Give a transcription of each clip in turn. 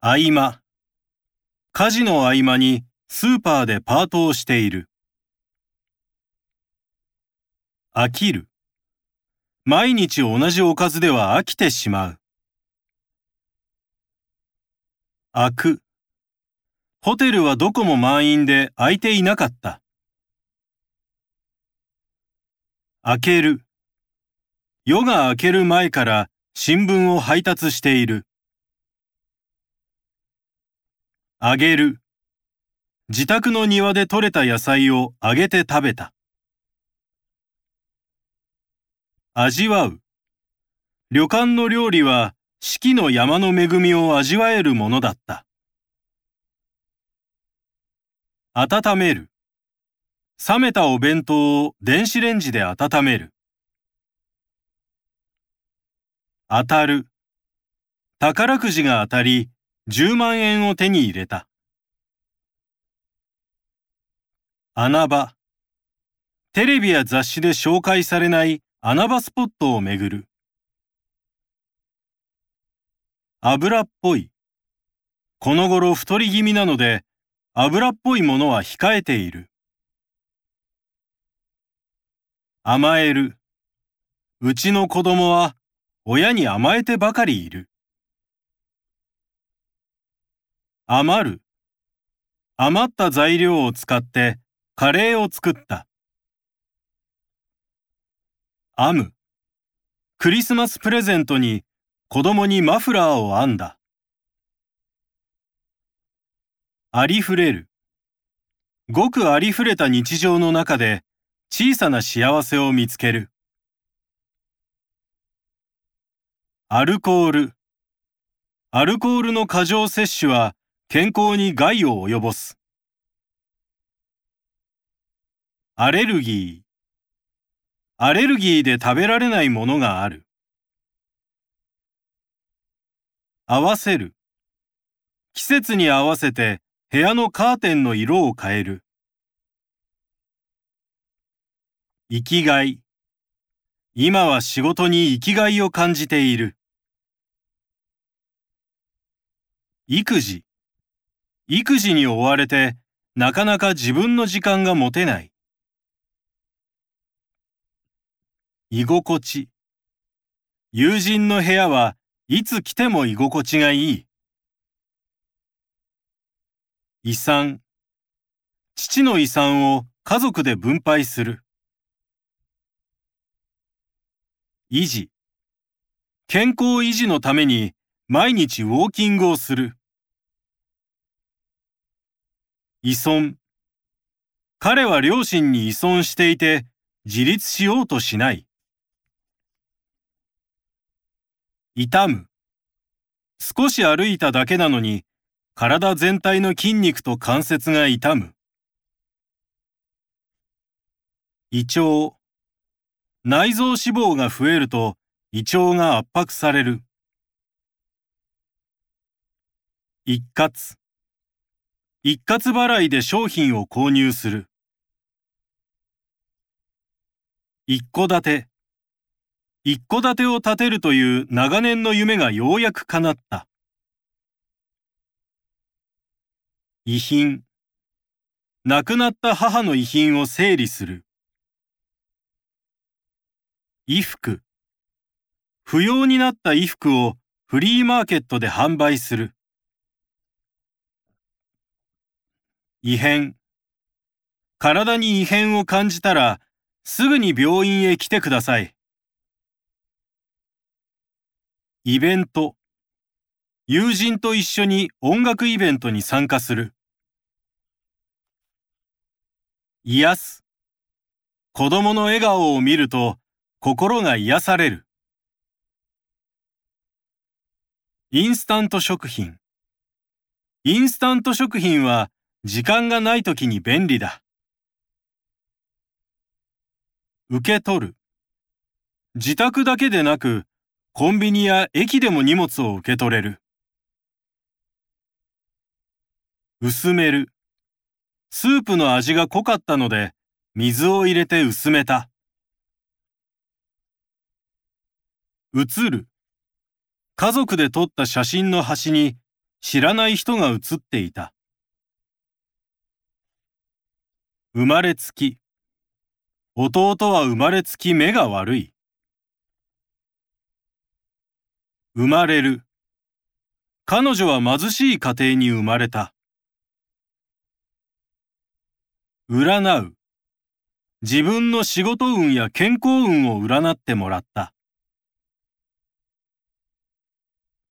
合間。家事の合間にスーパーでパートをしている。飽きる。毎日同じおかずでは飽きてしまう。開く。ホテルはどこも満員で空いていなかった。開ける。夜が明ける前から新聞を配達している。あげる。自宅の庭で採れた野菜を揚げて食べた。味わう。旅館の料理は四季の山の恵みを味わえるものだった。温める。冷めたお弁当を電子レンジで温める。当たる。宝くじが当たり、10万円を手に入れた。穴場。テレビや雑誌で紹介されない穴場スポットを巡る。油っぽい。この頃太り気味なので、油っぽいものは控えている。甘える。うちの子供は親に甘えてばかりいる。余る。余った材料を使ってカレーを作った。編む。クリスマスプレゼントに子供にマフラーを編んだ。ありふれる。ごくありふれた日常の中で小さな幸せを見つける。アルコール。アルコールの過剰摂取は健康に害を及ぼす。アレルギー。アレルギーで食べられないものがある。合わせる。季節に合わせて部屋のカーテンの色を変える。生きがい。今は仕事に生きがいを感じている。育児。育児に追われて、なかなか自分の時間が持てない。居心地。友人の部屋はいつ来ても居心地がいい。遺産。父の遺産を家族で分配する。維持。健康維持のために毎日ウォーキングをする。依存。彼は両親に依存していて自立しようとしない。痛む。少し歩いただけなのに体全体の筋肉と関節が痛む。胃腸。内臓脂肪が増えると胃腸が圧迫される。一括。一括払いで商品を購入する。一戸建て。一戸建てを建てるという長年の夢がようやく叶った。遺品。亡くなった母の遺品を整理する。衣服。不要になった衣服をフリーマーケットで販売する。異変。体に異変を感じたら、すぐに病院へ来てください。イベント。友人と一緒に音楽イベントに参加する。癒す。子供の笑顔を見ると心が癒される。インスタント食品。インスタント食品は時間がない時に便利だ。受け取る。自宅だけでなく、コンビニや駅でも荷物を受け取れる。薄める。スープの味が濃かったので、水を入れて薄めた。写る。家族で撮った写真の端に知らない人が写っていた。生まれつき。弟は生まれつき目が悪い。生まれる。彼女は貧しい家庭に生まれた。占う。自分の仕事運や健康運を占ってもらった。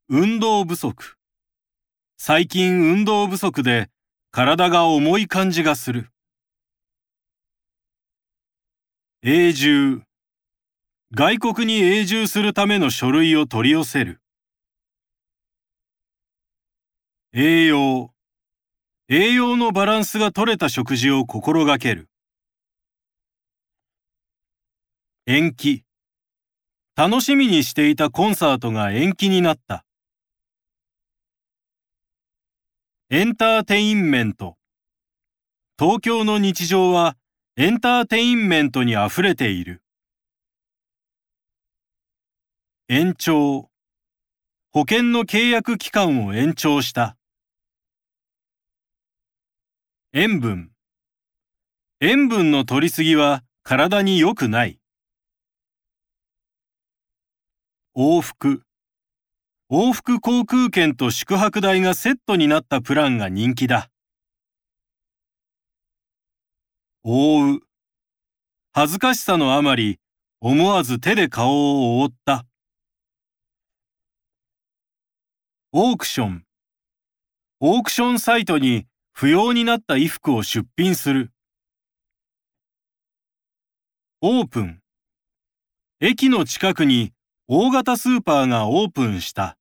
運動不足。最近運動不足で体が重い感じがする。永住。外国に永住するための書類を取り寄せる。栄養。栄養のバランスが取れた食事を心がける。延期。楽しみにしていたコンサートが延期になった。エンターテインメント。東京の日常はエンターテインメントに溢れている。延長。保険の契約期間を延長した。塩分。塩分の取りすぎは体に良くない。往復。往復航空券と宿泊代がセットになったプランが人気だ。覆う。恥ずかしさのあまり、思わず手で顔を覆った。オークション。オークションサイトに不要になった衣服を出品する。オープン。駅の近くに大型スーパーがオープンした。